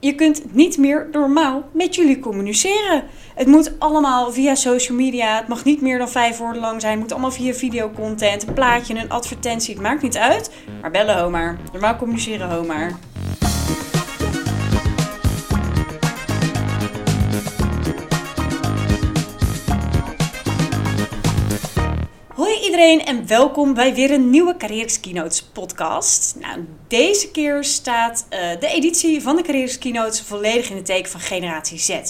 je kunt niet meer normaal met jullie communiceren. Het moet allemaal via social media. Het mag niet meer dan vijf woorden lang zijn. Het moet allemaal via videocontent, een plaatje, een advertentie. Het maakt niet uit. Maar bellen ho maar. Normaal communiceren ho iedereen en welkom bij weer een nieuwe Carrières Keynotes podcast. Nou, deze keer staat uh, de editie van de Carrières Keynotes volledig in het teken van Generatie Z.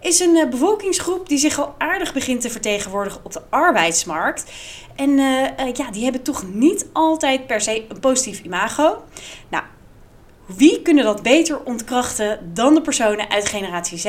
Is een uh, bevolkingsgroep die zich al aardig begint te vertegenwoordigen op de arbeidsmarkt. En uh, ja, die hebben toch niet altijd per se een positief imago. Nou, wie kunnen dat beter ontkrachten dan de personen uit generatie Z?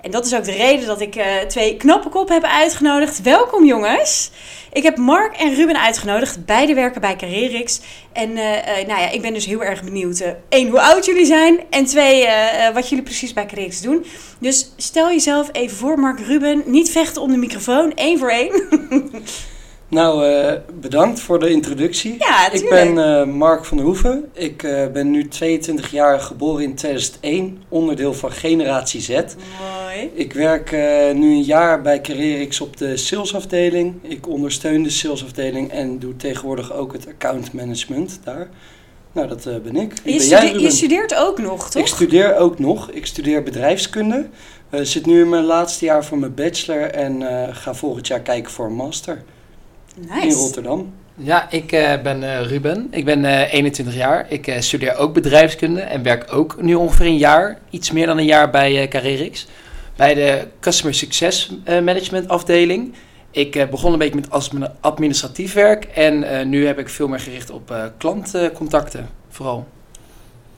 En dat is ook de reden dat ik uh, twee knappe koppen heb uitgenodigd. Welkom jongens! Ik heb Mark en Ruben uitgenodigd. Beide werken bij Carrerix. En uh, uh, nou ja, ik ben dus heel erg benieuwd. één, hoe oud jullie zijn. En twee, wat jullie precies bij Carrerix doen. Dus stel jezelf even voor, Mark Ruben. Niet vechten om de microfoon, één voor één. Nou, uh, bedankt voor de introductie. Ja, ik ben uh, Mark van der Hoeven. Ik uh, ben nu 22 jaar, geboren in 2001, onderdeel van Generatie Z. Mooi. Ik werk nu een jaar bij Carrerix op de salesafdeling. Ik ondersteun de salesafdeling en doe tegenwoordig ook het account management daar. Nou, dat ben ik. je, ben studeer, jij, je, studeert ook nog, toch? Ik studeer ook nog. Ik studeer bedrijfskunde. Zit nu in mijn laatste jaar voor mijn bachelor en ga volgend jaar kijken voor een master. Nice. In Rotterdam. Ja, ik uh, ben uh, Ruben. Ik ben uh, 21 jaar. Ik studeer ook bedrijfskunde en werk ook nu ongeveer een jaar, iets meer dan een jaar bij Carrerix. Bij de Customer Success Management afdeling. Ik begon een beetje met administratief werk en nu heb ik veel meer gericht op klantcontacten vooral.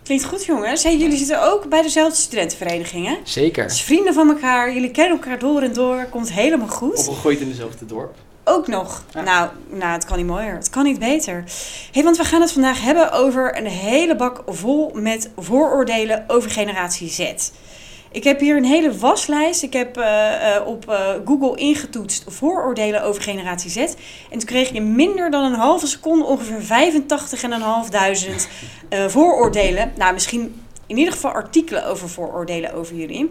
Klinkt goed, jongens. Hey, jullie zitten ook bij dezelfde studentenverenigingen. Zeker. Dus vrienden van elkaar, jullie kennen elkaar door en door. Komt helemaal goed. Opgegroeid in dezelfde dorp. Ook nog. Ja. Nou, nou, het kan niet mooier. Het kan niet beter. hey, want we gaan het vandaag hebben over een hele bak vol met vooroordelen over generatie Z. Ik heb hier een hele waslijst. Ik heb uh, uh, op uh, Google ingetoetst vooroordelen over generatie Z. En toen kreeg je in minder dan een halve seconde ongeveer 85.500 vooroordelen. Nou, misschien in ieder geval artikelen over vooroordelen over jullie.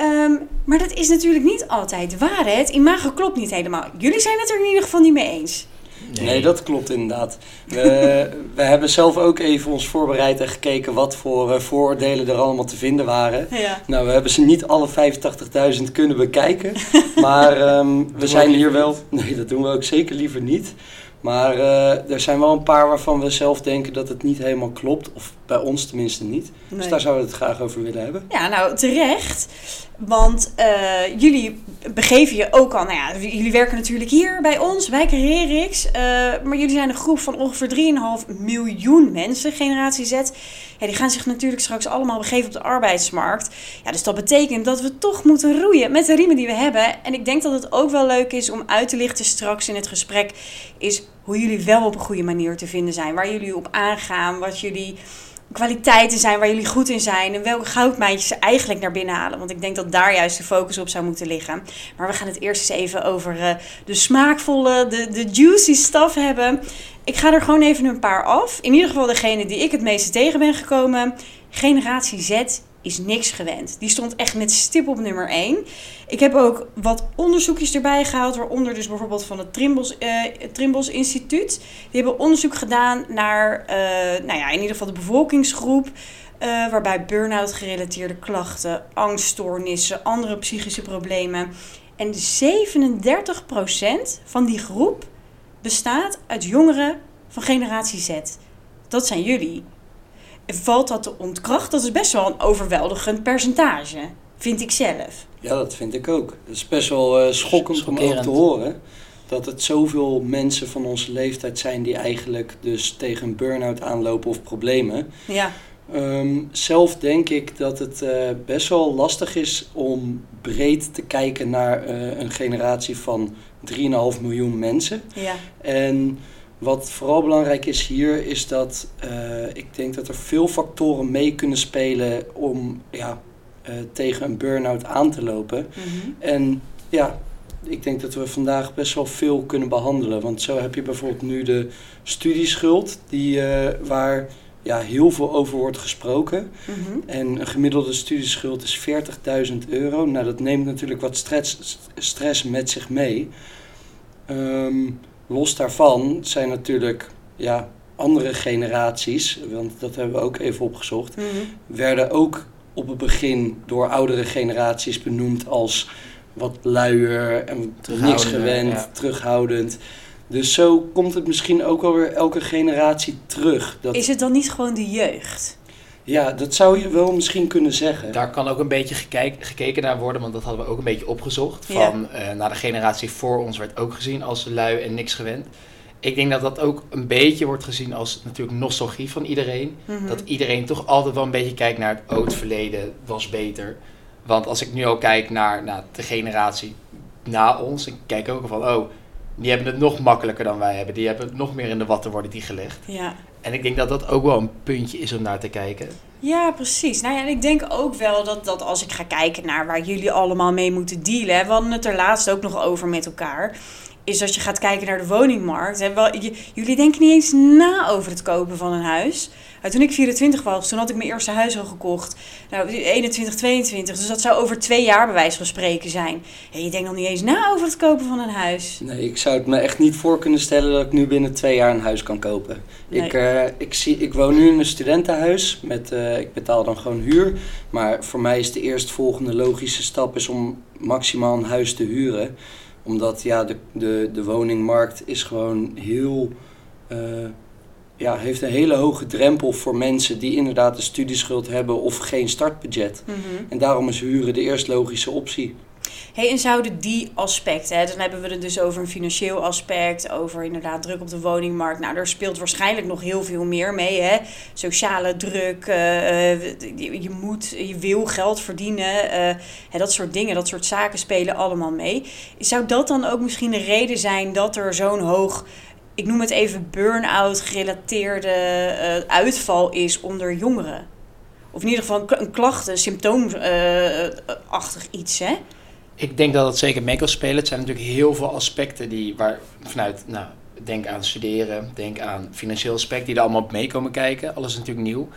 Um, maar dat is natuurlijk niet altijd waar. Hè? Het imago klopt niet helemaal. Jullie zijn het er in ieder geval niet mee eens. Nee, nee dat klopt inderdaad. We, we hebben zelf ook even ons voorbereid en gekeken wat voor uh, vooroordelen er allemaal te vinden waren. Ja. Nou, we hebben ze niet alle 85.000 kunnen bekijken. Maar um, we zijn hier wel... Nee, dat doen we ook zeker liever niet. Maar uh, er zijn wel een paar waarvan we zelf denken dat het niet helemaal klopt. Of bij ons tenminste niet. Nee. Dus daar zouden we het graag over willen hebben. Ja, nou terecht. Want uh, jullie begeven je ook al, nou ja, jullie werken natuurlijk hier bij ons, bij Carrerix. Uh, maar jullie zijn een groep van ongeveer 3,5 miljoen mensen, generatie Z. Ja, die gaan zich natuurlijk straks allemaal begeven op de arbeidsmarkt. Ja, dus dat betekent dat we toch moeten roeien met de riemen die we hebben. En ik denk dat het ook wel leuk is om uit te lichten straks in het gesprek, is hoe jullie wel op een goede manier te vinden zijn. Waar jullie op aangaan, wat jullie kwaliteiten zijn waar jullie goed in zijn en welke goudmijntjes ze eigenlijk naar binnen halen. Want ik denk dat daar juist de focus op zou moeten liggen. Maar we gaan het eerst eens even over uh, de smaakvolle, de, de juicy stuff hebben. Ik ga er gewoon even een paar af. In ieder geval degene die ik het meeste tegen ben gekomen. Generatie Z is niks gewend. Die stond echt met stip op nummer 1. Ik heb ook wat onderzoekjes erbij gehaald, waaronder dus bijvoorbeeld van het Trimbos, Trimbos Instituut. Die hebben onderzoek gedaan naar, uh, nou ja, in ieder geval de bevolkingsgroep. Uh, waarbij burn-out gerelateerde klachten, angststoornissen, andere psychische problemen. En 37% van die groep bestaat uit jongeren van generatie Z. Dat zijn jullie valt dat te ontkrachten? Dat is best wel een overweldigend percentage, vind ik zelf. Ja, dat vind ik ook. Het is best wel uh, schokkend om ook te horen. Dat het zoveel mensen van onze leeftijd zijn die eigenlijk dus tegen een burn-out aanlopen of problemen. Ja. Um, zelf denk ik dat het uh, best wel lastig is om breed te kijken naar uh, een generatie van 3,5 miljoen mensen. Ja. En wat vooral belangrijk is hier, is dat uh, ik denk dat er veel factoren mee kunnen spelen om ja, uh, tegen een burn-out aan te lopen. Mm-hmm. En ja, ik denk dat we vandaag best wel veel kunnen behandelen. Want zo heb je bijvoorbeeld nu de studieschuld, die, uh, waar ja, heel veel over wordt gesproken. Mhm. En een gemiddelde studieschuld is 40.000 euro. Nou, dat neemt natuurlijk wat stress, stress met zich mee. Ehm, los daarvan zijn natuurlijk ja, andere generaties, want dat hebben we ook even opgezocht, Mhm. werden ook op het begin door oudere generaties benoemd als wat luier en niks gewend, ja. terughoudend. Dus zo komt het misschien ook alweer elke generatie terug. Dat, Is het dan niet gewoon de jeugd? Ja, dat zou je wel misschien kunnen zeggen. Daar kan ook een beetje gekijk- gekeken naar worden, want dat hadden we ook een beetje opgezocht. Ja. Van, eh naar de generatie voor ons werd ook gezien als lui en niks gewend. Ik denk dat dat ook een beetje wordt gezien als natuurlijk nostalgie van iedereen. Mhm. Dat iedereen toch altijd wel een beetje kijkt naar het oud verleden was beter. Want als ik nu al kijk naar, naar de generatie na ons, ik kijk ook van, oh, die hebben het nog makkelijker dan wij hebben. Die hebben het nog meer in de watten worden die gelegd. Ja. En ik denk dat dat ook wel een puntje is om naar te kijken. Ja, precies. Nou ja, en ik denk ook wel dat, dat als ik ga kijken naar waar jullie allemaal mee moeten dealen. We hadden het er laatst ook nog over met elkaar. Is als je gaat kijken naar de woningmarkt. Hè, wel, jullie denken niet eens na over het kopen van een huis. Toen ik 24 was, toen had ik mijn eerste huis al gekocht. Nou, 21, 22. Dus dat zou over twee jaar bij wijze van spreken zijn. En je denkt nog niet eens na over het kopen van een huis. Nee, ik zou het me echt niet voor kunnen stellen dat ik nu binnen twee jaar een huis kan kopen. Nee. Ik, eh, ik, zie, ik woon nu in een studentenhuis. Met, eh, ik betaal dan gewoon huur. Maar voor mij is de eerstvolgende logische stap is om maximaal een huis te huren. Omdat ja, de, de, de woningmarkt is gewoon heel... eh, ja, heeft een hele hoge drempel voor mensen die inderdaad een studieschuld hebben of geen startbudget. Mhm. En daarom is huren de eerst logische optie. Hey, en zouden die aspecten, hè, dan hebben we het dus over een financieel aspect, over inderdaad druk op de woningmarkt. Nou, daar speelt waarschijnlijk nog heel veel meer mee. Hè? Sociale druk, eh, eh, je, je moet, je wil geld verdienen, eh, hè, dat soort dingen, dat soort zaken spelen allemaal mee. Zou dat dan ook misschien de reden zijn dat er zo'n hoog, ik noem het even burn-out gerelateerde eh, uitval is onder jongeren? Of in ieder geval een, klacht, een symptoomachtig iets, hè? Ik denk dat het zeker mee kan spelen. Het zijn natuurlijk heel veel aspecten die waar vanuit, nou, denk aan studeren, denk aan financieel aspect, die er allemaal op mee komen kijken. Alles is natuurlijk nieuw.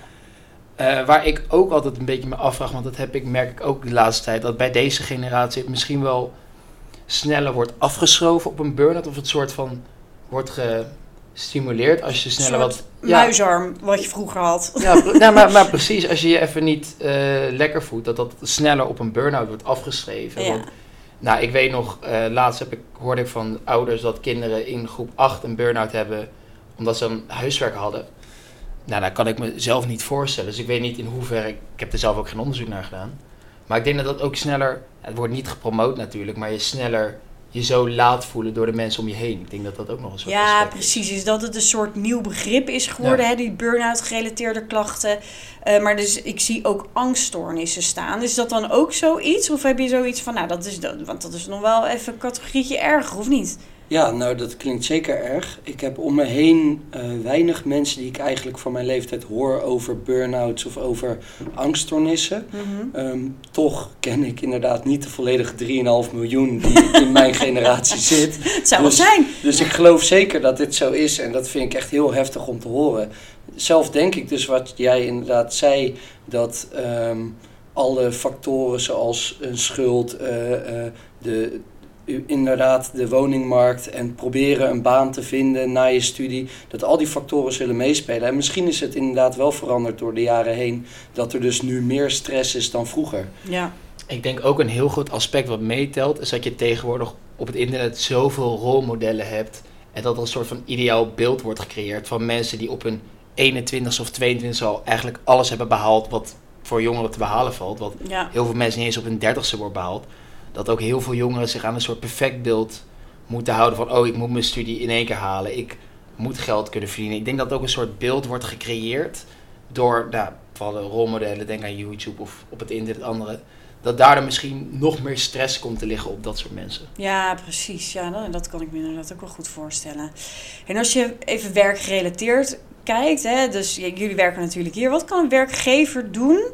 Eh, waar ik ook altijd een beetje me afvraag, want dat heb ik, merk ik ook de laatste tijd, dat bij deze generatie het misschien wel sneller wordt afgeschoven op een burn-out of het soort van wordt gestimuleerd als je sneller wat... Ja, muisarm wat je vroeger had. ja, nou, maar, maar precies, als je je even niet eh, lekker voelt, dat dat sneller op een burn-out wordt afgeschreven. Ja. Want, nou, ik weet nog, eh, laatst heb ik, hoorde ik van ouders dat kinderen in groep 8 een burn-out hebben omdat ze een huiswerk hadden. Nou, dat kan ik mezelf niet voorstellen. Dus ik weet niet in hoeverre, ik heb er zelf ook geen onderzoek naar gedaan. Maar ik denk dat dat ook sneller, het wordt niet gepromoot natuurlijk, maar je sneller je zo laat voelen door de mensen om je heen. Ik denk dat dat ook nog een soort Ja, is. precies. Is dat het een soort nieuw begrip is geworden, Ja. hè, die burn-out gerelateerde klachten. Eh, maar dus ik zie ook angststoornissen staan. Is dat dan ook zoiets? Of heb je zoiets van, nou, dat is, dat, want dat is nog wel even een categorietje erger, of niet? Ja, nou dat klinkt zeker erg. Ik heb om me heen eh, weinig mensen die ik eigenlijk van mijn leeftijd hoor over burn-outs of over angststoornissen. Ehm, toch ken ik inderdaad niet de volledige 3,5 miljoen die in mijn generatie zit. Het zou wel Dus- zijn. Dus ik geloof zeker dat dit zo is en dat vind ik echt heel heftig om te horen. Zelf denk ik dus wat jij inderdaad zei, dat ehm, alle factoren zoals een schuld, eh, eh, de, inderdaad de woningmarkt en proberen een baan te vinden na je studie, dat al die factoren zullen meespelen. En misschien is het inderdaad wel veranderd door de jaren heen, dat er dus nu meer stress is dan vroeger. Ja. Ik denk ook een heel groot aspect wat meetelt, is dat je tegenwoordig op het internet zoveel rolmodellen hebt. En dat er een soort van ideaal beeld wordt gecreëerd van mensen die op hun 21 of 22 al eigenlijk alles hebben behaald wat voor jongeren te behalen valt. Wat Ja. heel veel mensen niet eens op hun 30ste wordt behaald. Dat ook heel veel jongeren zich aan een soort perfect beeld moeten houden van, oh ik moet mijn studie in één keer halen. Ik moet geld kunnen verdienen. Ik denk dat ook een soort beeld wordt gecreëerd door, nou, rolmodellen, denk aan YouTube of op het internet andere. Dat daardoor misschien nog meer stress komt te liggen op dat soort mensen. Ja, precies. Ja, dat, dat kan ik me inderdaad ook wel goed voorstellen. En als je even werkgerelateerd kijkt, hè, dus jullie werken natuurlijk hier. Wat kan een werkgever doen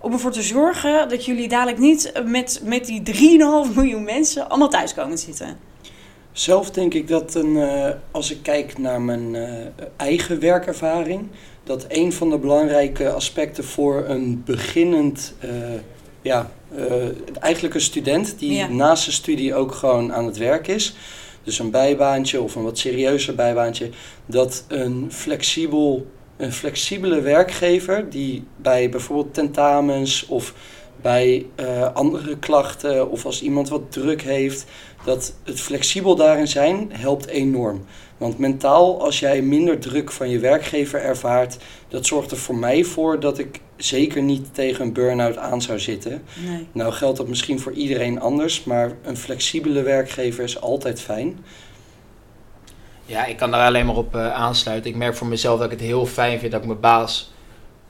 om ervoor te zorgen dat jullie dadelijk niet met, met die 3,5 miljoen mensen allemaal thuis komen te zitten? Zelf denk ik dat een, uh, als ik kijk naar mijn uh, eigen werkervaring, dat een van de belangrijke aspecten voor een beginnend, uh, ja, eigenlijk een student die Ja. naast zijn studie ook gewoon aan het werk is, dus een bijbaantje of een wat serieuzer bijbaantje, dat een flexibel, een flexibele werkgever die bij bijvoorbeeld tentamens of bij eh, andere klachten of als iemand wat druk heeft, dat het flexibel daarin zijn helpt enorm. Want mentaal, als jij minder druk van je werkgever ervaart, dat zorgt er voor mij voor dat ik zeker niet tegen een burn-out aan zou zitten. Nee. Nou geldt dat misschien voor iedereen anders, maar een flexibele werkgever is altijd fijn. Ja, ik kan daar alleen maar op eh, aansluiten. Ik merk voor mezelf dat ik het heel fijn vind dat ik mijn baas,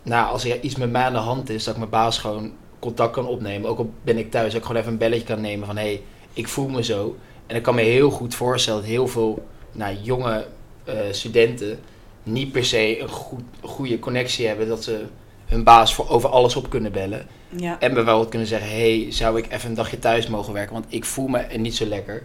nou, als er iets met mij aan de hand is, dat ik mijn baas gewoon contact kan opnemen. Ook al ben ik thuis, dat ik gewoon even een belletje kan nemen van hé, hey, ik voel me zo. En ik kan me heel goed voorstellen dat heel veel nou, jonge eh, studenten niet per se een goed, goede connectie hebben, dat ze hun baas voor over alles op kunnen bellen. Ja. En bijvoorbeeld kunnen zeggen, hey, zou ik even een dagje thuis mogen werken, want ik voel me niet zo lekker.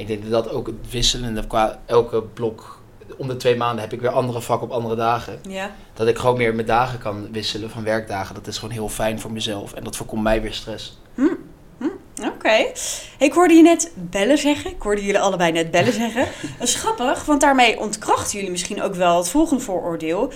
Ik denk dat dat ook het wisselende qua elke blok, om de twee maanden heb ik weer andere vakken op andere dagen. ja. Dat ik gewoon meer mijn dagen kan wisselen van werkdagen. Dat is gewoon heel fijn voor mezelf. En dat voorkomt mij weer stress. Oké. Hey, ik hoorde je net bellen zeggen. Ik hoorde jullie allebei net bellen zeggen. Dat is grappig, want daarmee ontkrachten jullie misschien ook wel het volgende vooroordeel.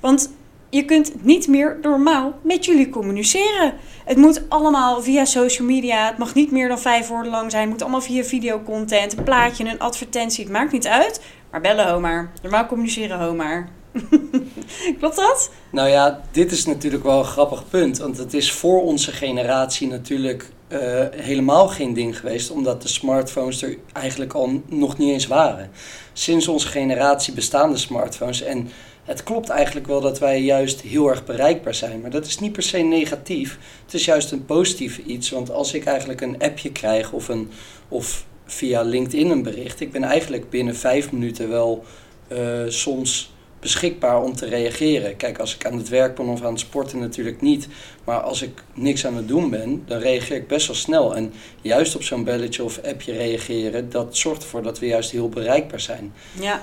Want je kunt niet meer normaal met jullie communiceren. Het moet allemaal via social media. Het mag niet meer dan vijf woorden lang zijn. Het moet allemaal via videocontent, een plaatje, een advertentie. Het maakt niet uit. Maar bellen, ho maar. Normaal communiceren, ho maar. Klopt dat? Nou ja, dit is natuurlijk wel een grappig punt. Want het is voor onze generatie natuurlijk eh, helemaal geen ding geweest. Omdat de smartphones er eigenlijk al nog niet eens waren. Sinds onze generatie bestaan de smartphones. En het klopt eigenlijk wel dat wij juist heel erg bereikbaar zijn. Maar dat is niet per se negatief. Het is juist een positief iets. Want als ik eigenlijk een appje krijg of, een, of via LinkedIn een bericht. Ik ben eigenlijk binnen vijf minuten wel eh, soms beschikbaar om te reageren. Kijk, als ik aan het werk ben of aan het sporten natuurlijk niet. Maar als ik niks aan het doen ben, dan reageer ik best wel snel. En juist op zo'n belletje of appje reageren, dat zorgt ervoor dat we juist heel bereikbaar zijn. Ja.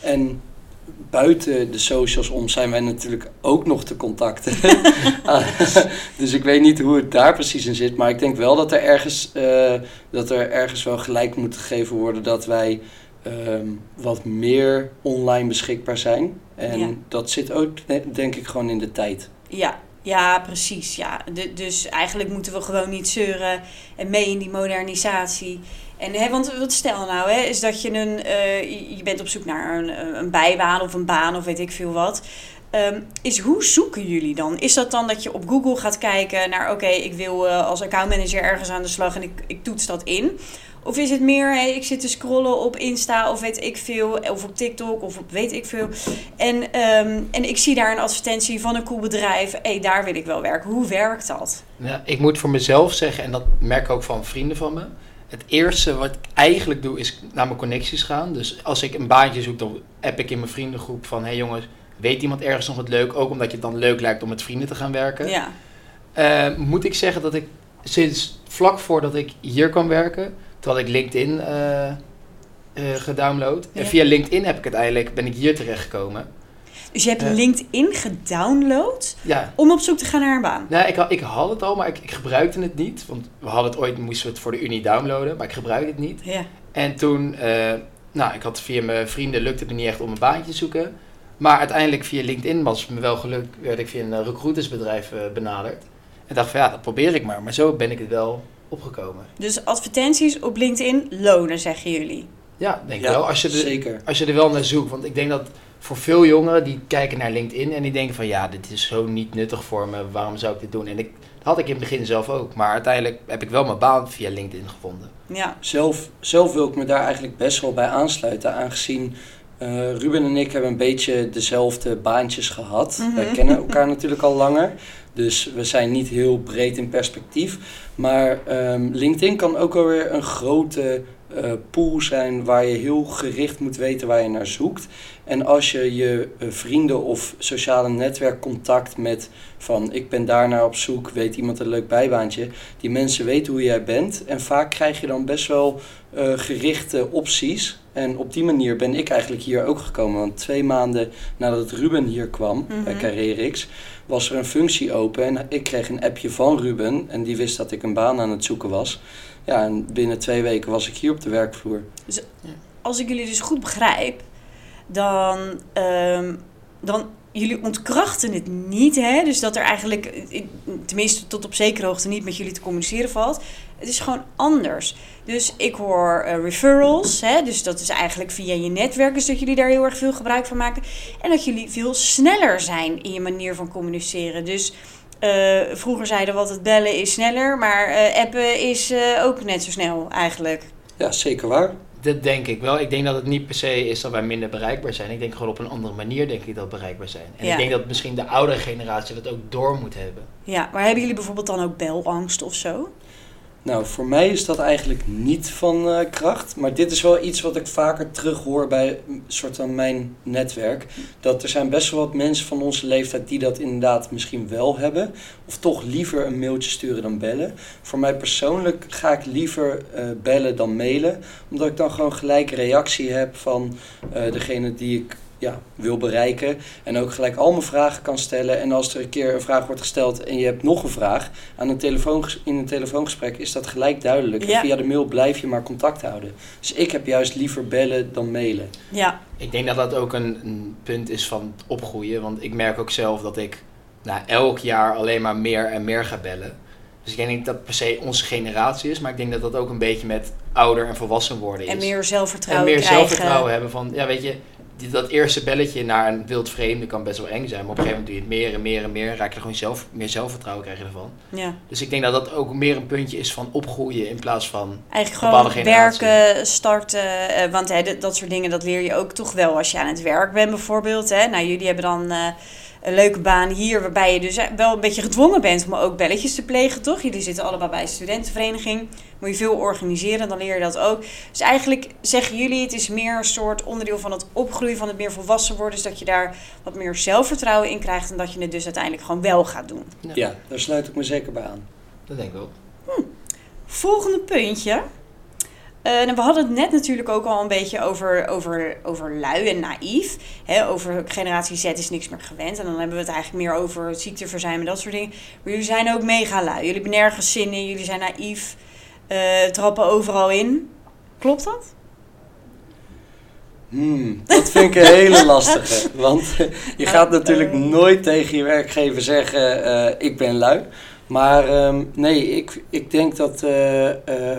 En buiten de socials om zijn wij natuurlijk ook nog te contacten. dus ik weet niet hoe het daar precies in zit. Maar ik denk wel dat er ergens, eh, dat er ergens wel gelijk moet gegeven worden dat wij ehm, wat meer online beschikbaar zijn. En Ja. dat zit ook de- denk ik gewoon in de tijd. Ja, ja, precies. Ja. De- dus eigenlijk moeten we gewoon niet zeuren en mee in die modernisatie. En hè, want wat stel nou, hè, is dat je een, eh, je- bent op zoek naar een, een bijbaan of een baan of weet ik veel wat. Ehm, is hoe zoeken jullie dan? Is dat dan dat je op Google gaat kijken naar, oké, ik wil eh, als accountmanager ergens aan de slag en ik, ik toets dat in? Of is het meer, hey, ik zit te scrollen op Insta of weet ik veel, of op TikTok of weet ik veel. En, ehm, en ik zie daar een advertentie van een cool bedrijf. Hé, daar wil ik wel werken. Hoe werkt dat? Ja, ik moet voor mezelf zeggen, en dat merk ik ook van vrienden van me. Het eerste wat ik eigenlijk doe, is naar mijn connecties gaan. Dus als ik een baantje zoek, dan app ik in mijn vriendengroep van... hey jongens, weet iemand ergens nog wat leuk? Ook omdat je het dan leuk lijkt om met vrienden te gaan werken. Ja. Eh, moet ik zeggen dat ik sinds vlak voordat ik hier kan werken, terwijl ik LinkedIn eh, eh, gedownload. En via LinkedIn heb ik uiteindelijk, ben ik hier terechtgekomen. Dus je hebt Ja. LinkedIn gedownload Ja, om op zoek te gaan naar een baan. nou, ik, had- ik had het al, maar ik, ik gebruikte het niet. Want we hadden het ooit, moesten we het voor de Unie downloaden, maar ik gebruikte het niet. Ja. En toen, eh, nou, ik had via mijn vrienden, lukte het me niet echt om een baantje te zoeken. Maar uiteindelijk via LinkedIn was het me wel gelukt, werd ik via een eh, recruitersbedrijf eh, benaderd. En dacht van ja, dat probeer ik maar. Maar zo ben ik het wel opgekomen. Dus advertenties op LinkedIn lonen, zeggen jullie. Ja, denk ik Ja, wel. Als je, er, Zeker. als je er wel naar zoekt. Want ik denk dat voor veel jongeren die kijken naar LinkedIn en die denken van ja, dit is zo niet nuttig voor me. Waarom zou ik dit doen? En ik, dat had ik in het begin zelf ook. Maar uiteindelijk heb ik wel mijn baan via LinkedIn gevonden. Ja. Zelf, zelf wil ik me daar eigenlijk best wel bij aansluiten, aangezien eh, Ruben en ik hebben een beetje dezelfde baantjes gehad. Mhm. Wij kennen elkaar natuurlijk al langer. Dus we zijn niet heel breed in perspectief. Maar ehm, LinkedIn kan ook alweer een grote uh, pool zijn waar je heel gericht moet weten waar je naar zoekt. En als je je uh, vrienden of sociale netwerk contact met van ik ben daarnaar op zoek, weet iemand een leuk bijbaantje. Die mensen weten hoe jij bent en vaak krijg je dan best wel uh, gerichte opties. En op die manier ben ik eigenlijk hier ook gekomen. Want twee maanden nadat Ruben hier kwam mm -hmm. bij Carrerix, was er een functie open. En ik kreeg een appje van Ruben en die wist dat ik een baan aan het zoeken was. Ja, en binnen twee weken was ik hier op de werkvloer. Dus als ik jullie dus goed begrijp, dan, um, dan jullie ontkrachten het niet, hè? Dus dat er eigenlijk, tenminste tot op zekere hoogte niet met jullie te communiceren valt. Het is gewoon anders. Dus ik hoor uh, referrals, hè? dus dat is eigenlijk via je netwerk, dus dat jullie daar heel erg veel gebruik van maken. En dat jullie veel sneller zijn in je manier van communiceren. Dus uh, vroeger zeiden we altijd bellen is sneller, maar uh, appen is ook net zo snel eigenlijk. Ja, zeker waar. Dat denk ik wel. Ik denk dat het niet per se is dat wij minder bereikbaar zijn. Ik denk gewoon op een andere manier denk ik dat we bereikbaar zijn. En ja. ik denk dat misschien de oudere generatie dat ook door moet hebben. Ja, maar hebben jullie bijvoorbeeld dan ook belangst of zo? Nou, voor mij is dat eigenlijk niet van uh, kracht. Maar dit is wel iets wat ik vaker terughoor bij soort van mijn netwerk. Dat er zijn best wel wat mensen van onze leeftijd die dat inderdaad misschien wel hebben. Of toch liever een mailtje sturen dan bellen. Voor mij persoonlijk ga ik liever uh, bellen dan mailen. Omdat ik dan gewoon gelijk reactie heb van uh, degene die ik ja, wil bereiken. En ook gelijk al mijn vragen kan stellen. En als er een keer een vraag wordt gesteld en je hebt nog een vraag aan een telefoon, in een telefoongesprek, is dat gelijk duidelijk. Ja. En via de mail blijf je maar contact houden. Dus ik heb juist liever bellen dan mailen. Ja. Ik denk dat dat ook een, een punt is van opgroeien. Want ik merk ook zelf dat ik nou, elk jaar alleen maar meer en meer ga bellen. Dus ik denk niet dat het per se onze generatie is, maar ik denk dat dat ook een beetje met ouder en volwassen worden is. En meer zelfvertrouwen En meer krijgen. zelfvertrouwen hebben van, ja weet je, dat eerste belletje naar een wild vreemde kan best wel eng zijn. Maar op een gegeven moment doe je het meer en meer en meer. Raak je er gewoon zelf, meer zelfvertrouwen krijg je ervan. Ja. Dus ik denk dat dat ook meer een puntje is van opgroeien in plaats van Eigenlijk gewoon werken, starten. Uh, want hè, dat soort dingen, dat leer je ook toch wel als je aan het werk bent bijvoorbeeld. Hè. Nou, jullie hebben dan... Uh, een leuke baan hier, waarbij je dus wel een beetje gedwongen bent om ook belletjes te plegen, toch? Jullie zitten allebei bij een studentenvereniging, moet je veel organiseren, dan leer je dat ook. Dus eigenlijk zeggen jullie, het is meer een soort onderdeel van het opgroeien, van het meer volwassen worden, dus dat je daar wat meer zelfvertrouwen in krijgt en dat je het dus uiteindelijk gewoon wel gaat doen. Ja, ja daar sluit ik me zeker bij aan. Dat denk ik wel. Hm. Volgende puntje. Uh, en we hadden het net natuurlijk ook al een beetje over, over, over lui en naïef. Hè, over generatie Z is niks meer gewend. En dan hebben we het eigenlijk meer over ziekteverzuim en dat soort dingen. Maar jullie zijn ook mega lui. Jullie hebben nergens zin in. Jullie zijn naïef. Uh, trappen overal in. Klopt dat? Hmm, dat vind ik een hele lastige. Want je gaat natuurlijk nooit tegen je werkgever zeggen: uh, ik ben lui. Maar um, nee, ik, ik denk dat uh, uh,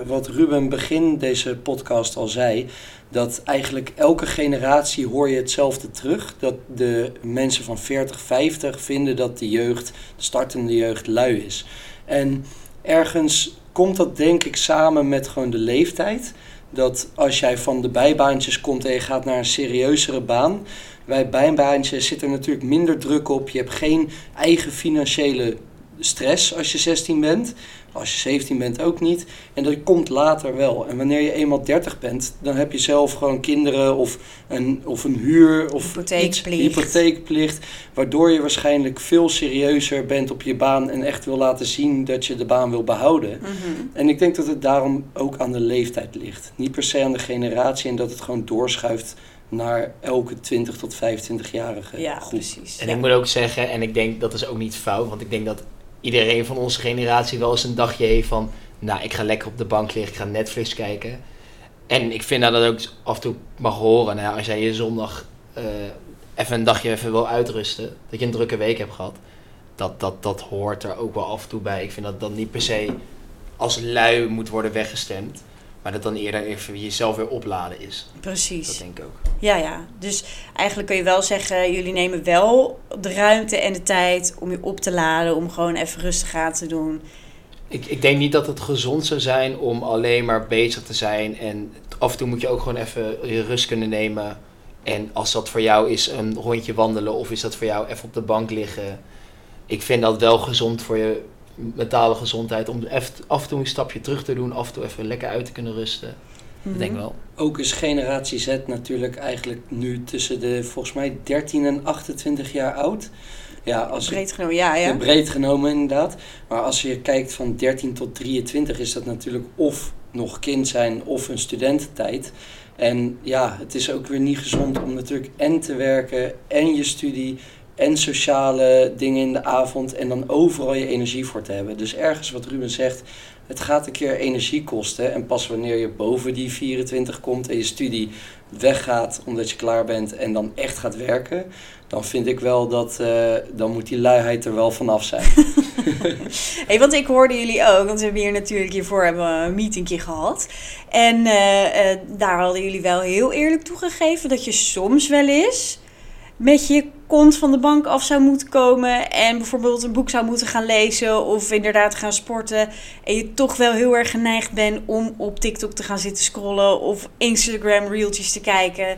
wat Ruben begin deze podcast al zei, dat eigenlijk elke generatie hoor je hetzelfde terug. Dat de mensen van 40, 50 vinden dat de jeugd, de startende jeugd, lui is. En ergens komt dat denk ik samen met gewoon de leeftijd. Dat als jij van de bijbaantjes komt en je gaat naar een serieuzere baan. Bij bijbaantjes zit er natuurlijk minder druk op. Je hebt geen eigen financiële stress als je 16 bent. Als je 17 bent ook niet. En dat komt later wel. En wanneer je eenmaal 30 bent, dan heb je zelf gewoon kinderen of een, of een huur of hypotheekplicht. Iets, hypotheekplicht. Waardoor je waarschijnlijk veel serieuzer bent op je baan en echt wil laten zien dat je de baan wil behouden. Mm -hmm. En ik denk dat het daarom ook aan de leeftijd ligt. Niet per se aan de generatie en dat het gewoon doorschuift naar elke 20 tot 25-jarige ja, groep. Precies. En ja. ik moet ook zeggen, en ik denk dat is ook niet fout, want ik denk dat iedereen van onze generatie wel eens een dagje heeft van, nou, ik ga lekker op de bank liggen, ik ga Netflix kijken. En ik vind dat dat ook af en toe mag horen. Nou, als jij je zondag uh, even een dagje even wil uitrusten, dat je een drukke week hebt gehad, dat, dat, dat hoort er ook wel af en toe bij. Ik vind dat dat niet per se als lui moet worden weggestemd. Maar dat dan eerder even jezelf weer opladen is. Precies. Dat denk ik ook. Ja, ja. Dus eigenlijk kun je wel zeggen, jullie nemen wel de ruimte en de tijd om je op te laden, om gewoon even rustig aan te doen. Ik, ik denk niet dat het gezond zou zijn om alleen maar bezig te zijn. En af en toe moet je ook gewoon even je rust kunnen nemen. En als dat voor jou is een rondje wandelen of is dat voor jou even op de bank liggen. ik vind dat wel gezond voor je mentale gezondheid. Om af en toe een stapje terug te doen. Af en toe even lekker uit te kunnen rusten. Dat denk ik wel. Ook is generatie Z natuurlijk eigenlijk nu tussen de volgens mij 13 en 28 jaar oud. Ja, als breed genomen, ja, ja. Breed genomen inderdaad. Maar als je kijkt van 13 tot 23 is dat natuurlijk of nog kind zijn of een studententijd. En ja, het is ook weer niet gezond om natuurlijk en te werken en je studie en sociale dingen in de avond en dan overal je energie voor te hebben. Dus ergens wat Ruben zegt, het gaat een keer energie kosten. En pas wanneer je boven die 24 komt en je studie weggaat omdat je klaar bent en dan echt gaat werken, dan vind ik wel dat uh, dan moet die luiheid er wel vanaf zijn. hey, want ik hoorde jullie ook, want we hebben hier natuurlijk hiervoor hebben een meetingje gehad. En uh, uh, daar hadden jullie wel heel eerlijk toegegeven dat je soms wel eens met je kont van de bank af zou moeten komen en bijvoorbeeld een boek zou moeten gaan lezen of inderdaad gaan sporten en je toch wel heel erg geneigd bent om op TikTok te gaan zitten scrollen of Instagram reeltjes te kijken.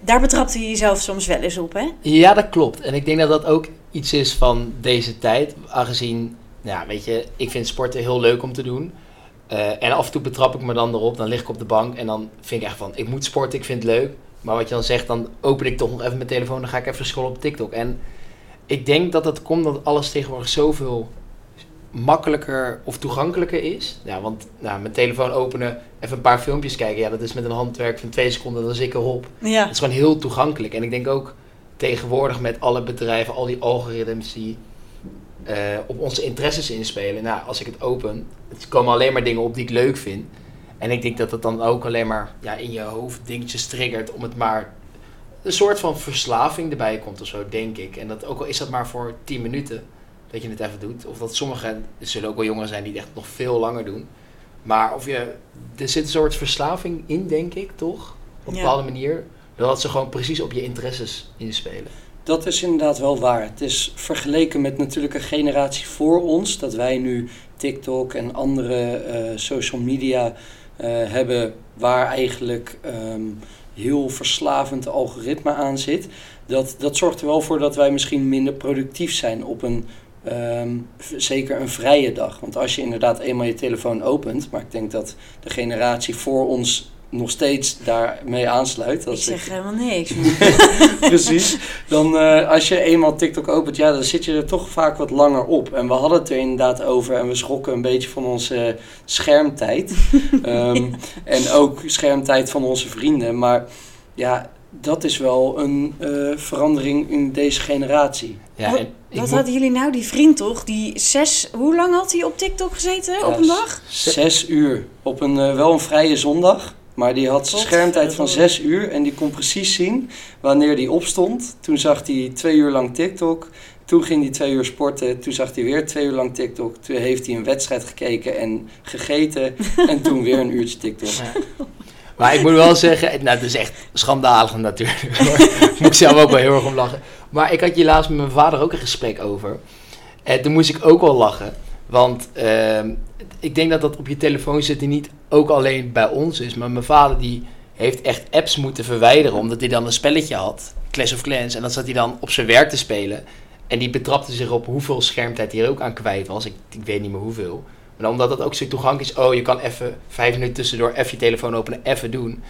Daar betrapte je jezelf soms wel eens op, hè? Ja, dat klopt. En ik denk dat dat ook iets is van deze tijd, aangezien, ja, weet je, ik vind sporten heel leuk om te doen. Uh, en af en toe betrap ik me dan erop, dan lig ik op de bank en dan vind ik echt van, ik moet sporten, ik vind het leuk. Maar wat je dan zegt, dan open ik toch nog even mijn telefoon, dan ga ik even scrollen op TikTok. En ik denk dat dat komt dat alles tegenwoordig zoveel makkelijker of toegankelijker is. Ja, want nou, mijn telefoon openen, even een paar filmpjes kijken, ja, dat is met een handwerk van twee seconden, dan zit ik erop. Ja. Het is gewoon heel toegankelijk. En ik denk ook tegenwoordig met alle bedrijven, al die algoritmes die uh, op onze interesses inspelen. Nou, als ik het open, het komen alleen maar dingen op die ik leuk vind. En ik denk dat het dan ook alleen maar ja, in je hoofd dingetjes triggert om het maar een soort van verslaving erbij komt of zo, denk ik. En dat ook al is dat maar voor 10 minuten dat je het even doet. Of dat sommigen, er zullen ook wel jongeren zijn die het echt nog veel langer doen. Maar of je, er zit een soort verslaving in, denk ik, toch? Op een bepaalde manier. Dat ze gewoon precies op je interesses inspelen. Dat is inderdaad wel waar. Het is vergeleken met natuurlijk een generatie voor ons, dat wij nu TikTok en andere uh, social media hebben waar eigenlijk um, heel verslavend algoritme aan zit. Dat, dat zorgt er wel voor dat wij misschien minder productief zijn op een um, zeker een vrije dag. Want als je inderdaad eenmaal je telefoon opent, maar ik denk dat de generatie voor ons nog steeds daarmee aansluit. Als ik zeg helemaal niks. Precies. Dan uh, als je eenmaal TikTok opent, ja, dan zit je er toch vaak wat langer op. En we hadden het er inderdaad over en we schrokken een beetje van onze schermtijd. um, en ook schermtijd van onze vrienden. Maar ja, dat is wel een uh, verandering in deze generatie. Ja, wat, wat hadden jullie nou? Die vriend toch? Die zes... Hoe lang had hij op TikTok gezeten ja, op een dag? Zes uur. Op een, uh, wel een vrije zondag. Maar die had schermtijd van 6 uur en die kon precies zien wanneer die opstond. Toen zag hij twee uur lang TikTok. Toen ging hij twee uur sporten. Toen zag hij weer twee uur lang TikTok. Toen heeft hij een wedstrijd gekeken en gegeten. en toen weer een uurtje TikTok. Maar ik moet wel zeggen, nou, het is echt schandalig natuurlijk. Daar moet ik zelf ook wel heel erg om lachen. Maar ik had hier laatst met mijn vader ook een gesprek over. En toen moest ik ook wel lachen. Want uh, ik denk dat dat op je telefoon zitten niet ook alleen bij ons is. Maar mijn vader die heeft echt apps moeten verwijderen. Omdat hij dan een spelletje had. Clash of Clans. En dan zat hij dan op zijn werk te spelen. En die betrapte zich op hoeveel schermtijd hij er ook aan kwijt was. Ik, ik weet niet meer hoeveel. Maar omdat dat ook zo toegankelijk is. Oh, je kan even vijf minuten tussendoor even je telefoon openen. Even doen.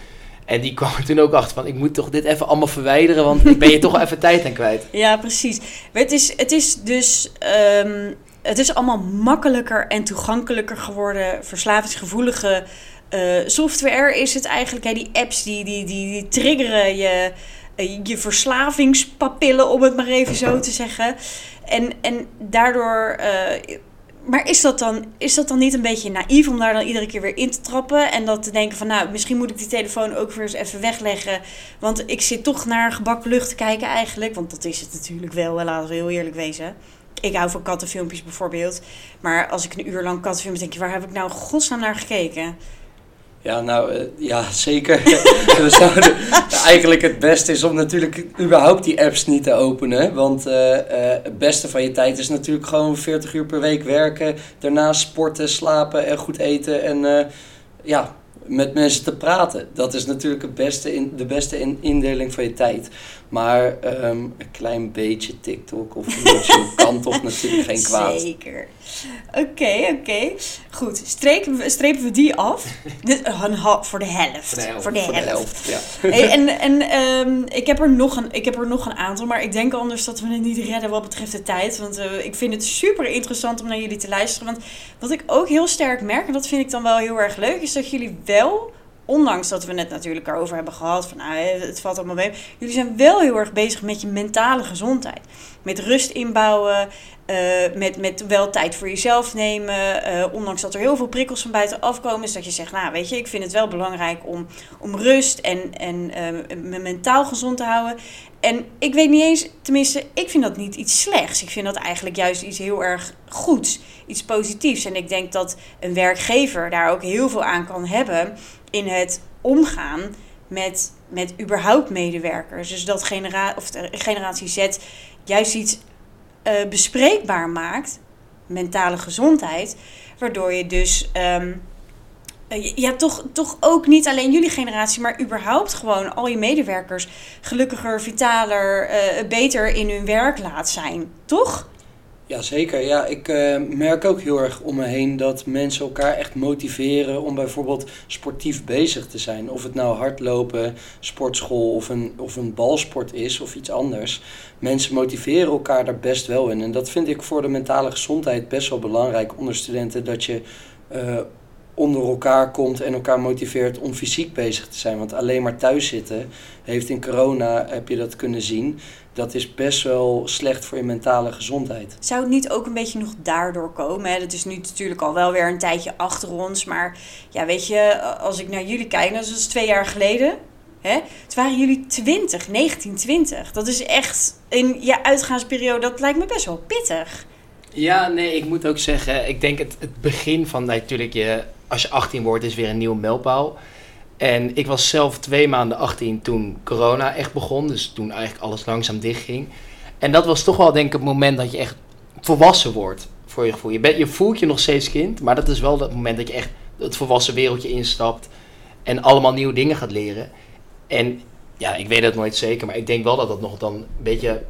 En die kwam er toen ook achter van, ik moet toch dit even allemaal verwijderen, want ik ben je toch even tijd aan kwijt. Ja, precies. Het is, het is dus um, het is allemaal makkelijker en toegankelijker geworden. Verslavingsgevoelige uh, software is het eigenlijk. Hè? Die apps die, die, die, die triggeren je, uh, je verslavingspapillen, om het maar even zo te zeggen. En, en daardoor. Uh, maar is dat, dan, is dat dan niet een beetje naïef om daar dan iedere keer weer in te trappen? En dat te denken van, nou, misschien moet ik die telefoon ook weer eens even wegleggen. Want ik zit toch naar gebakken lucht te kijken eigenlijk. Want dat is het natuurlijk wel, laten we heel eerlijk wezen ik hou van kattenfilmpjes bijvoorbeeld. Maar als ik een uur lang kattenfilmpjes denk je, waar heb ik nou godsnaam naar gekeken? Ja, nou uh, ja, zeker. We zouden, eigenlijk het beste is om natuurlijk überhaupt die apps niet te openen. Want uh, uh, het beste van je tijd is natuurlijk gewoon 40 uur per week werken. Daarna sporten, slapen en goed eten. En ja, met mensen te praten. Dat is natuurlijk het beste in, de beste in, indeling van je tijd. Maar ehm, een klein beetje TikTok of YouTube kan toch natuurlijk geen kwaad. Zeker. Oké, oké. Goed, strepen we, strepen we die af. Een ha- voor de helft. Voor de helft, Voor de Voor de helft. helft, ja. Hey, en en ehm, ik, heb er nog een, ik heb er nog een aantal, maar ik denk anders dat we het niet redden wat betreft de tijd. Want eh, ik vind het super interessant om naar jullie te luisteren. Want wat ik ook heel sterk merk, en dat vind ik dan wel heel erg leuk, is dat jullie wel, ondanks dat we het natuurlijk erover hebben gehad, van nou, het valt allemaal mee. Jullie zijn wel heel erg bezig met je mentale gezondheid. Met rust inbouwen, eh, met, met wel tijd voor jezelf nemen. eh, ondanks dat er heel veel prikkels van buitenaf komen, is dat je zegt, nou weet je, ik vind het wel belangrijk om, om rust en, en me mentaal gezond te houden. En ik weet niet eens, tenminste, ik vind dat niet iets slechts. Ik vind dat eigenlijk juist iets heel erg goeds, iets positiefs. En ik denk dat een werkgever daar ook heel veel aan kan hebben in het omgaan met, met überhaupt medewerkers. Dus dat genera of de generatie Z juist iets eh, bespreekbaar maakt, mentale gezondheid, waardoor je dus ehm, eh, ja, toch, toch ook niet alleen jullie generatie, maar überhaupt gewoon al je medewerkers gelukkiger, vitaler, eh, beter in hun werk laat zijn. Toch? Ja, zeker. Ja, ik eh, merk ook heel erg om me heen dat mensen elkaar echt motiveren om bijvoorbeeld sportief bezig te zijn. Of het nou hardlopen, sportschool of een, of een balsport is of iets anders. Mensen motiveren elkaar daar best wel in. En dat vind ik voor de mentale gezondheid best wel belangrijk onder studenten. Dat je eh, onder elkaar komt en elkaar motiveert om fysiek bezig te zijn. Want alleen maar thuis zitten heeft in corona, heb je dat kunnen zien, dat is best wel slecht voor je mentale gezondheid. Zou het niet ook een beetje nog daardoor komen? Hè? Dat is nu natuurlijk al wel weer een tijdje achter ons. Maar ja, weet je, als ik naar jullie kijk, dat is twee jaar geleden. Hè? Het waren jullie 20, 19, 20. Dat is echt in je uitgaansperiode, dat lijkt me best wel pittig. Ja, nee, ik moet ook zeggen, ik denk het, het begin van natuurlijk je, als je 18 wordt, is weer een nieuwe mijlpaal. En ik was zelf twee maanden 18 toen corona echt begon, dus toen eigenlijk alles langzaam dichtging. En dat was toch wel denk ik het moment dat je echt volwassen wordt, voor je gevoel. Je, je voelt je nog steeds kind, maar dat is wel dat moment dat je echt het volwassen wereldje instapt en allemaal nieuwe dingen gaat leren. En ja, ik weet het nooit zeker, maar ik denk wel dat dat nog dan een beetje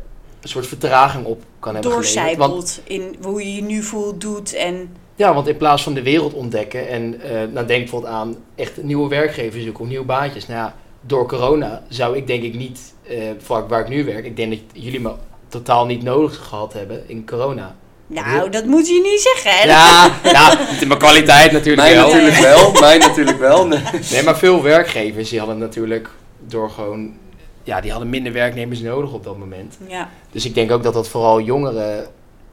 een soort vertraging op kan hebben geleverd. Want Doorcijpelt in hoe je je nu voelt, doet en... ja, want in plaats van de wereld ontdekken en eh nou denk bijvoorbeeld aan echt nieuwe werkgevers zoeken of nieuwe baantjes. Nou ja, door corona zou ik denk ik niet, eh vlak waar ik nu werk, ik denk dat jullie me totaal niet nodig gehad hebben in corona. Nou, dat moet je niet zeggen, hè? Ja, ja mijn kwaliteit natuurlijk Mij wel. natuurlijk wel, mij natuurlijk wel. Nee. Nee, maar veel werkgevers die hadden natuurlijk door gewoon, ja, die hadden minder werknemers nodig op dat moment. Ja. Dus ik denk ook dat dat vooral jongeren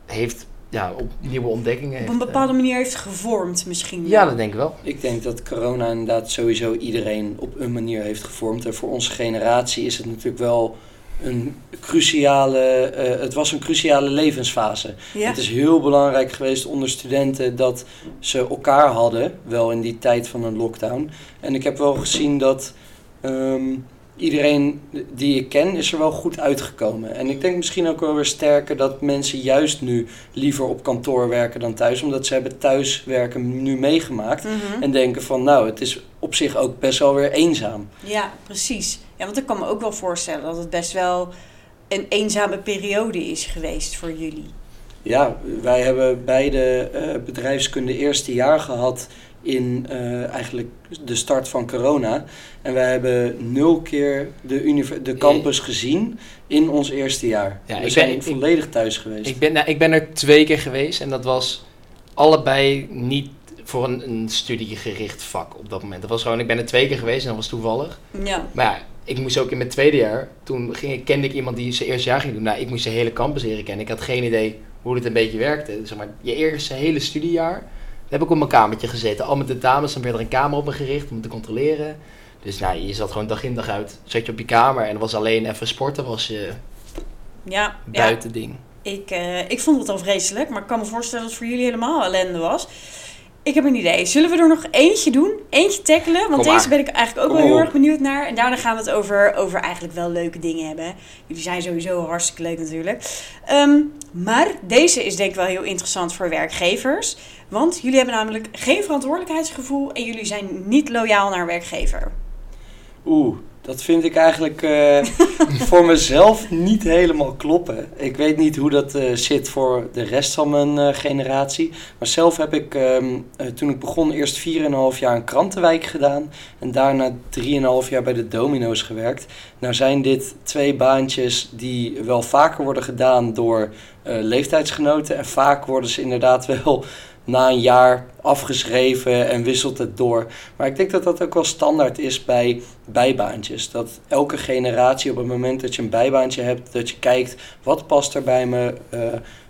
heeft, ja, op nieuwe ontdekkingen Op heeft. een eh. bepaalde manier heeft gevormd misschien. Ja, dat denk ik wel. Ik denk dat corona inderdaad sowieso iedereen op een manier heeft gevormd. En voor onze generatie is het natuurlijk wel een cruciale, eh, het was een cruciale levensfase. Ja. Het is heel belangrijk geweest onder studenten dat ze elkaar hadden, wel in die tijd van een lockdown. En ik heb wel gezien dat ehm, iedereen die ik ken is er wel goed uitgekomen. En ik denk misschien ook wel weer sterker dat mensen juist nu liever op kantoor werken dan thuis, omdat ze hebben thuiswerken nu meegemaakt. Mhm. En denken van nou, het is op zich ook best wel weer eenzaam. Ja, precies. Ja, want ik kan me ook wel voorstellen dat het best wel een eenzame periode is geweest voor jullie. Ja, wij hebben beide eh, bedrijfskunde eerste jaar gehad in eh, eigenlijk de start van corona. En wij hebben nul keer de, de campus gezien in ons eerste jaar. Ja, We ik zijn ben- ik- volledig thuis geweest. Ik ben, nou, ik ben er twee keer geweest en dat was allebei niet voor een, een studiegericht vak op dat moment. Dat was gewoon, ik ben er twee keer geweest en dat was toevallig. Ja. Maar ja, ik moest ook in mijn tweede jaar, toen ging, ik- kende ik iemand die zijn eerste jaar ging doen. Nou, ik moest de hele campus leren kennen. Ik had geen idee hoe dit een beetje werkte. Zeg maar, je eerste hele studiejaar, heb ik op mijn kamertje gezeten. Al met de dames, dan werd er een kamer op me gericht om te controleren. Dus nou, je zat gewoon dag in dag uit. Zat je op je kamer en was alleen even sporten, was je Ja, ja. buiten ding. Ik, eh, ik vond het al vreselijk, maar ik kan me voorstellen dat het voor jullie helemaal ellende was. Ik heb een idee. Zullen we er nog eentje doen? Eentje tackelen? Want Kom deze maar. ben ik eigenlijk ook Kom wel heel op. erg benieuwd naar. En daarna gaan we het over, over eigenlijk wel leuke dingen hebben. Jullie zijn sowieso hartstikke leuk natuurlijk. Ehm, maar deze is denk ik wel heel interessant voor werkgevers. Want jullie hebben namelijk geen verantwoordelijkheidsgevoel en jullie zijn niet loyaal naar werkgever. Oeh, dat vind ik eigenlijk eh, voor mezelf niet helemaal kloppen. Ik weet niet hoe dat eh, zit voor de rest van mijn eh, generatie. Maar zelf heb ik ehm, eh, toen ik begon eerst 4,5 jaar in Krantenwijk gedaan. En daarna 3,5 jaar bij de Domino's gewerkt. Nou zijn dit twee baantjes die wel vaker worden gedaan door leeftijdsgenoten. En vaak worden ze inderdaad wel na een jaar afgeschreven en wisselt het door. Maar ik denk dat dat ook wel standaard is bij bijbaantjes. Dat elke generatie op het moment dat je een bijbaantje hebt, dat je kijkt wat past er bij me, eh,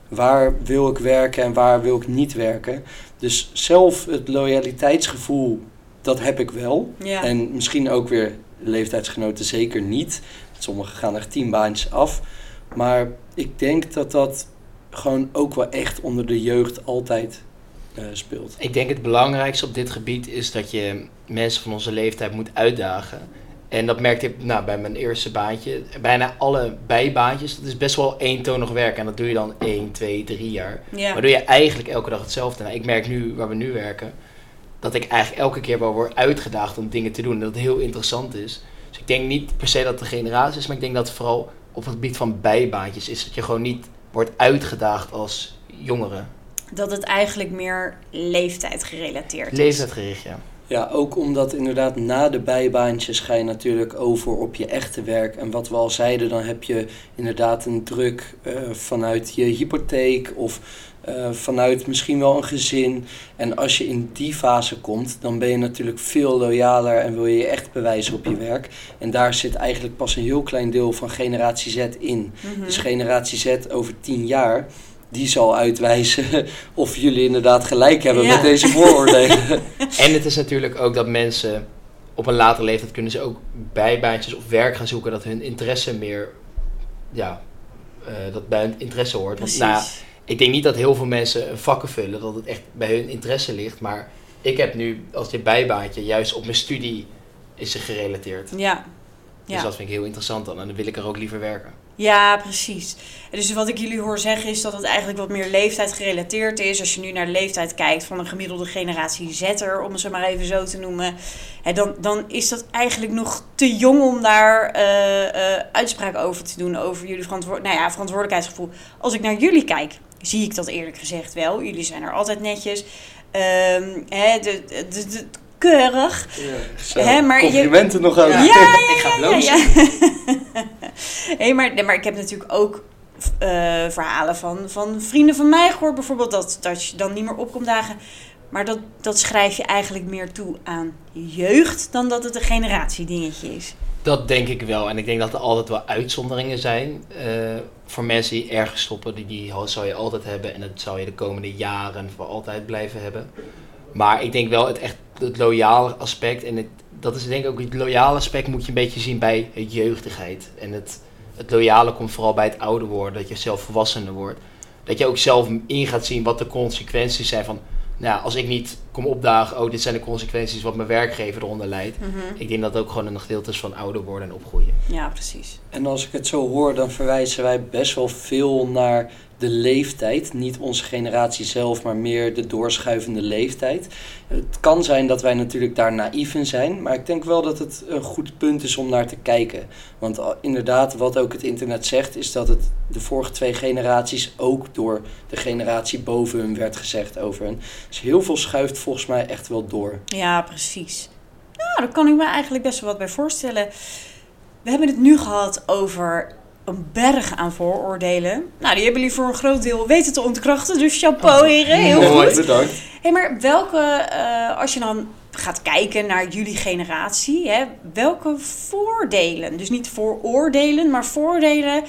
waar wil ik werken en waar wil ik niet werken. Dus zelf het loyaliteitsgevoel, dat heb ik wel. Ja. En misschien ook weer leeftijdsgenoten zeker niet. Sommigen gaan er tien baantjes af. Maar ik denk dat dat gewoon ook wel echt onder de jeugd altijd eh, speelt. Ik denk het belangrijkste op dit gebied is dat je mensen van onze leeftijd moet uitdagen. En dat merkte ik nou, bij mijn eerste baantje. Bijna alle bijbaantjes, dat is best wel eentonig werk. En dat doe je dan 1, 2, 3 jaar. ja. Maar doe je eigenlijk elke dag hetzelfde. Nou, ik merk nu, waar we nu werken, dat ik eigenlijk elke keer wel word uitgedaagd om dingen te doen. En dat het heel interessant is. Dus ik denk niet per se dat het de generatie is, maar ik denk dat het vooral op het gebied van bijbaantjes is. Dat je gewoon niet wordt uitgedaagd als jongere. Dat het eigenlijk meer leeftijd gerelateerd is. Leeftijdgericht, ja. Ja, ook omdat inderdaad na de bijbaantjes ga je natuurlijk over op je echte werk. En wat we al zeiden, dan heb je inderdaad een druk eh, vanuit je hypotheek of eh, vanuit misschien wel een gezin. En als je in die fase komt, dan ben je natuurlijk veel loyaler en wil je je echt bewijzen op je werk. En daar zit eigenlijk pas een heel klein deel van generatie Z in. Mhm. Dus generatie Z over tien jaar, die zal uitwijzen of jullie inderdaad gelijk hebben Ja. met deze vooroordelen. En het is natuurlijk ook dat mensen op een latere leeftijd kunnen ze ook bijbaantjes of werk gaan zoeken dat hun interesse meer, ja, eh, dat bij hun interesse hoort. Want Precies. nou ja, ik denk niet dat heel veel mensen een vakken vullen, dat het echt bij hun interesse ligt. Maar ik heb nu als dit bijbaantje juist op mijn studie is ze gerelateerd. ja. Dus Ja. dat vind ik heel interessant dan. En dan wil ik er ook liever werken. Ja, precies. Dus wat ik jullie hoor zeggen is dat het eigenlijk wat meer leeftijd gerelateerd is. Als je nu naar de leeftijd kijkt van een gemiddelde generatie Z'er, om zo maar even zo te noemen. Hè, dan, dan is dat eigenlijk nog te jong om daar eh eh uitspraak over te doen. Over jullie verantwoord nou ja, verantwoordelijkheidsgevoel. Als ik naar jullie kijk, zie ik dat eerlijk gezegd wel. Jullie zijn er altijd netjes. Ehm, hè, de, de, de- keurig. Zo, Hè, maar je- complimenten nog over. Ja, ik ga Ja, blozen. ja. hey, maar, nee, maar ik heb natuurlijk ook eh, verhalen van, van vrienden van mij gehoord. Bijvoorbeeld dat, dat je dan niet meer opkomt dagen. Maar dat, dat schrijf je eigenlijk meer toe aan jeugd dan dat het een generatiedingetje is. Dat denk ik wel. En ik denk dat er altijd wel uitzonderingen zijn. eh, voor mensen die ergens stoppen, die, die zou je altijd hebben. En dat zou je de komende jaren voor altijd blijven hebben. Maar ik denk wel het echt het loyale aspect. En het, dat is denk ik ook het loyale aspect moet je een beetje zien bij het jeugdigheid. En het, het loyale komt vooral bij het ouder worden. Dat je zelf volwassener wordt. Dat je ook zelf in gaat zien wat de consequenties zijn van... Nou, als ik niet kom opdagen, oh, dit zijn de consequenties wat mijn werkgever eronder leidt. Ik denk dat het ook gewoon een gedeelte is van ouder worden en opgroeien. Ja, precies. En als ik het zo hoor, dan verwijzen wij best wel veel naar de leeftijd. Niet onze generatie zelf, maar meer de doorschuivende leeftijd. Het kan zijn dat wij natuurlijk daar naïef in zijn, maar ik denk wel dat het een goed punt is om naar te kijken. Want al- inderdaad, wat ook het internet zegt, is dat het de vorige twee generaties ook door de generatie boven hun werd gezegd over hun. Dus heel veel schuift volgens mij echt wel door. Ja, precies. Nou, daar kan ik me eigenlijk best wel wat bij voorstellen. We hebben het nu gehad over een berg aan vooroordelen. Nou, die hebben jullie voor een groot deel weten te ontkrachten. Dus chapeau, heren. Heel Mooi. goed. Bedankt. Hé, maar welke, eh, als je dan gaat kijken naar jullie generatie, hè, welke voordelen, dus niet vooroordelen, maar voordelen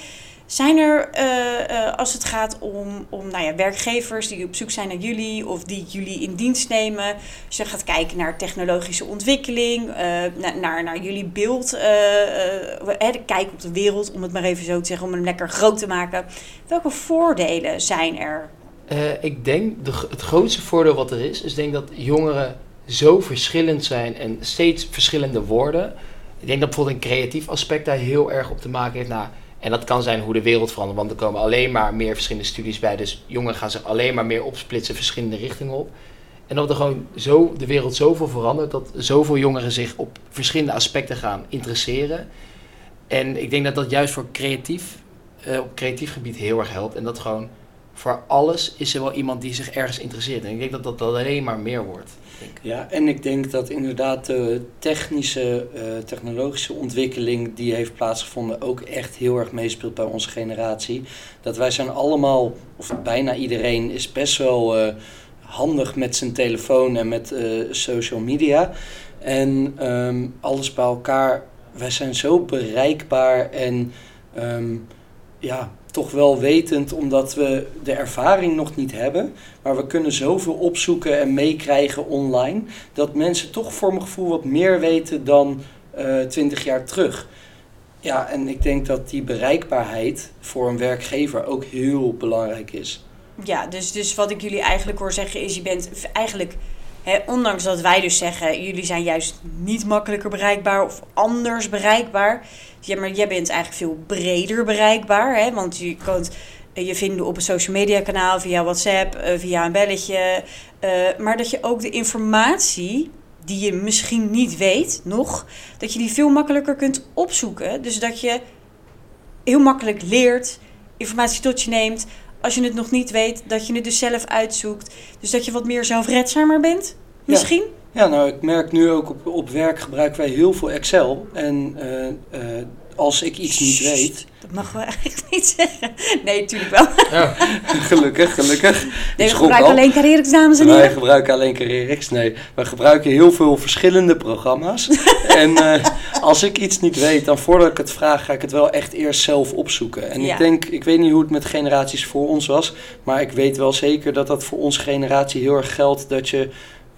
zijn er eh, eh, als het gaat om, om nou ja, werkgevers die op zoek zijn naar jullie of die jullie in dienst nemen? Je gaat kijken naar technologische ontwikkeling, eh, naar, naar, naar jullie beeld, de kijk op de wereld, om het maar even zo te zeggen, om hem lekker groot te maken. Welke voordelen zijn er ik denk, de, het grootste voordeel wat er is, is denk dat jongeren zo verschillend zijn en steeds verschillende worden. Ik denk dat bijvoorbeeld een creatief aspect daar heel erg op te maken heeft. Nou, en dat kan zijn hoe de wereld verandert, want er komen alleen maar meer verschillende studies bij. Dus jongeren gaan zich alleen maar meer opsplitsen, verschillende richtingen op. En dat er gewoon zo, de wereld zoveel verandert, dat zoveel jongeren zich op verschillende aspecten gaan interesseren. En ik denk dat dat juist voor creatief, uh, op creatief gebied heel erg helpt. En dat gewoon voor alles is er wel iemand die zich ergens interesseert. En ik denk dat dat alleen maar meer wordt. Ja, en ik denk dat inderdaad de technische, uh, technologische ontwikkeling die heeft plaatsgevonden ook echt heel erg meespeelt bij onze generatie. Dat wij zijn allemaal, of bijna iedereen, is best wel uh, handig met zijn telefoon en met uh, social media. En um, alles bij elkaar, wij zijn zo bereikbaar en um, ja, toch wel wetend omdat we de ervaring nog niet hebben. Maar we kunnen zoveel opzoeken en meekrijgen online. Dat mensen toch voor mijn gevoel wat meer weten dan uh, twintig jaar terug. Ja, en ik denk dat die bereikbaarheid voor een werkgever ook heel belangrijk is. Ja, dus, dus wat ik jullie eigenlijk hoor zeggen is: je bent eigenlijk, hè, ondanks dat wij dus zeggen, jullie zijn juist niet makkelijker bereikbaar of anders bereikbaar ja, maar jij bent eigenlijk veel breder bereikbaar. Hè? Want je kunt je vinden op een social media kanaal, via WhatsApp, eh, via een belletje. Uh, maar dat je ook de informatie die je misschien niet weet nog, dat je die veel makkelijker kunt opzoeken. Dus dat je heel makkelijk leert, informatie tot je neemt. Als je het nog niet weet, dat je het dus zelf uitzoekt. Dus dat je wat meer zelfredzamer bent, misschien. Ja, nou, ik merk nu ook op, op werk gebruiken wij heel veel Excel. En uh, uh, als ik iets niet weet. Dat mag we eigenlijk niet zeggen. Nee, natuurlijk wel. Ja. gelukkig, gelukkig. Nee, we gebruiken alleen Carrerix, dames en heren. Wij gebruiken alleen Carrerix. Nee, we gebruiken heel veel verschillende programma's. en uh, als ik iets niet weet, dan voordat ik het vraag, ga ik het wel echt eerst zelf opzoeken. En ja. ik denk, ik weet niet hoe het met generaties voor ons was. Maar ik weet wel zeker dat dat voor onze generatie heel erg geldt. Dat je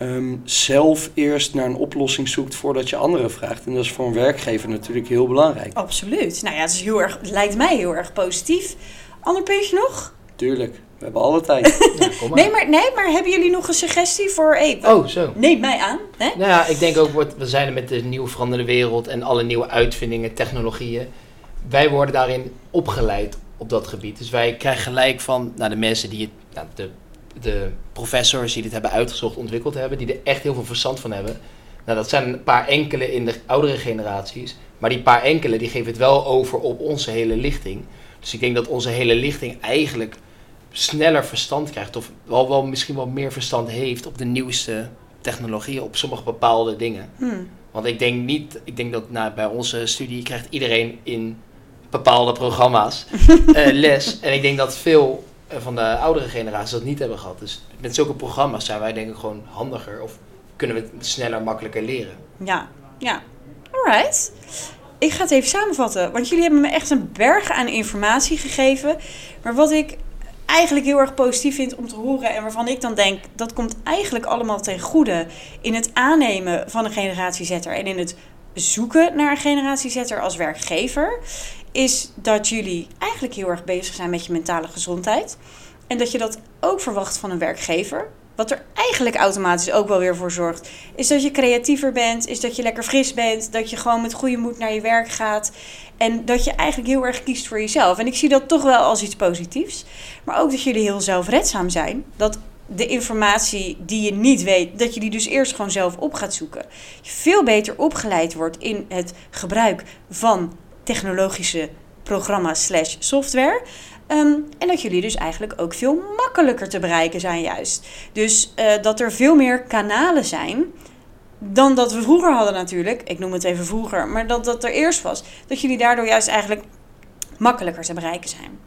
um, zelf eerst naar een oplossing zoekt voordat je anderen vraagt. En dat is voor een werkgever natuurlijk heel belangrijk. Absoluut. Nou ja, het, is heel erg, lijkt mij heel erg positief. Ander puntje nog? Tuurlijk. We hebben alle tijd. Ja, maar. Nee, maar, nee, maar hebben jullie nog een suggestie voor... Hey, oh, zo. Neem mij aan. Hè? Nou ja, ik denk ook, we zijn er met de nieuwe veranderde wereld... en alle nieuwe uitvindingen, technologieën. Wij worden daarin opgeleid op dat gebied. Dus wij krijgen gelijk van nou, de mensen die het, nou, de de professors die dit hebben uitgezocht, ontwikkeld hebben, die er echt heel veel verstand van hebben. Nou, dat zijn een paar enkele in de oudere generaties. Maar die paar enkele die geven het wel over op onze hele lichting. Dus ik denk dat onze hele lichting eigenlijk sneller verstand krijgt. Of wel, wel misschien wel meer verstand heeft op de nieuwste technologieën, op sommige bepaalde dingen. Hmm. Want ik denk niet, ik denk dat nou, bij onze studie krijgt iedereen in bepaalde programma's uh, les. En ik denk dat veel van de oudere generaties dat niet hebben gehad. Dus met zulke programma's zijn wij denk ik gewoon handiger of kunnen we het sneller, makkelijker leren. Ja, ja. Alright. Ik ga het even samenvatten, want jullie hebben me echt een berg aan informatie gegeven. Maar wat ik eigenlijk heel erg positief vind om te horen en waarvan ik dan denk dat komt eigenlijk allemaal ten goede in het aannemen van een generatiezetter en in het zoeken naar een generatiezetter als werkgever, is dat jullie eigenlijk heel erg bezig zijn met je mentale gezondheid. En dat je dat ook verwacht van een werkgever. Wat er eigenlijk automatisch ook wel weer voor zorgt, is dat je creatiever bent, is dat je lekker fris bent, dat je gewoon met goede moed naar je werk gaat en dat je eigenlijk heel erg kiest voor jezelf. En ik zie dat toch wel als iets positiefs, maar ook dat jullie heel zelfredzaam zijn. Dat de informatie die je niet weet, dat je die dus eerst gewoon zelf op gaat zoeken. Je veel beter opgeleid wordt in het gebruik van technologische programma's slash software. Ehm, en dat jullie dus eigenlijk ook veel makkelijker te bereiken zijn juist. Dus uh, dat er veel meer kanalen zijn dan dat we vroeger hadden natuurlijk. Ik noem het even vroeger, maar dat dat er eerst was. Dat jullie daardoor juist eigenlijk makkelijker te bereiken zijn.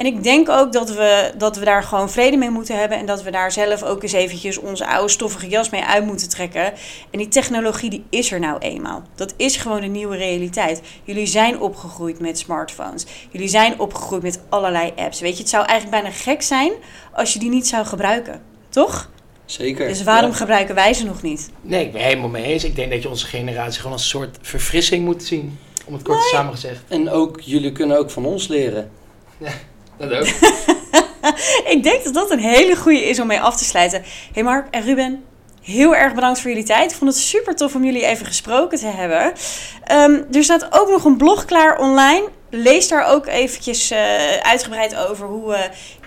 En ik denk ook dat we, dat we daar gewoon vrede mee moeten hebben. En dat we daar zelf ook eens eventjes onze oude stoffige jas mee uit moeten trekken. En die technologie die is er nou eenmaal. Dat is gewoon de nieuwe realiteit. Jullie zijn opgegroeid met smartphones. Jullie zijn opgegroeid met allerlei apps. Weet je, het zou eigenlijk bijna gek zijn als je die niet zou gebruiken. Toch? Zeker. Dus waarom gebruiken wij ze nog niet? Nee, ik ben helemaal mee eens. Ik denk dat je onze generatie gewoon als een soort verfrissing moet zien. Om het kort nee. samengezegd. En ook, jullie kunnen ook van ons leren. Ja. Dat ik denk dat dat een hele goede is om mee af te sluiten. Hey Mark en Ruben, heel erg bedankt voor jullie tijd. Ik vond het super tof om jullie even gesproken te hebben. Um, er staat ook nog een blog klaar online lees daar ook eventjes uh, uitgebreid over hoe uh,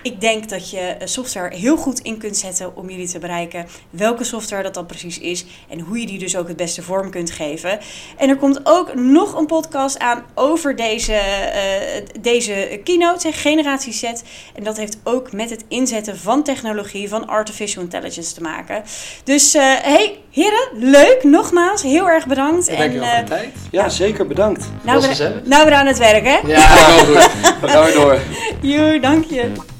ik denk dat je software heel goed in kunt zetten om jullie te bereiken. Welke software dat dan precies is en hoe je die dus ook het beste vorm kunt geven. En er komt ook nog een podcast aan over deze, uh, deze keynote, Generatie Z. En dat heeft ook met het inzetten van technologie, van artificial intelligence te maken. Dus hey, heren, leuk. Nogmaals, heel erg bedankt. Ja, en, voor de tijd. Ja, zeker bedankt. Nou, we, nou we aan het werk, hè? Ja, goed. We gaan weer door. Joe, dank je.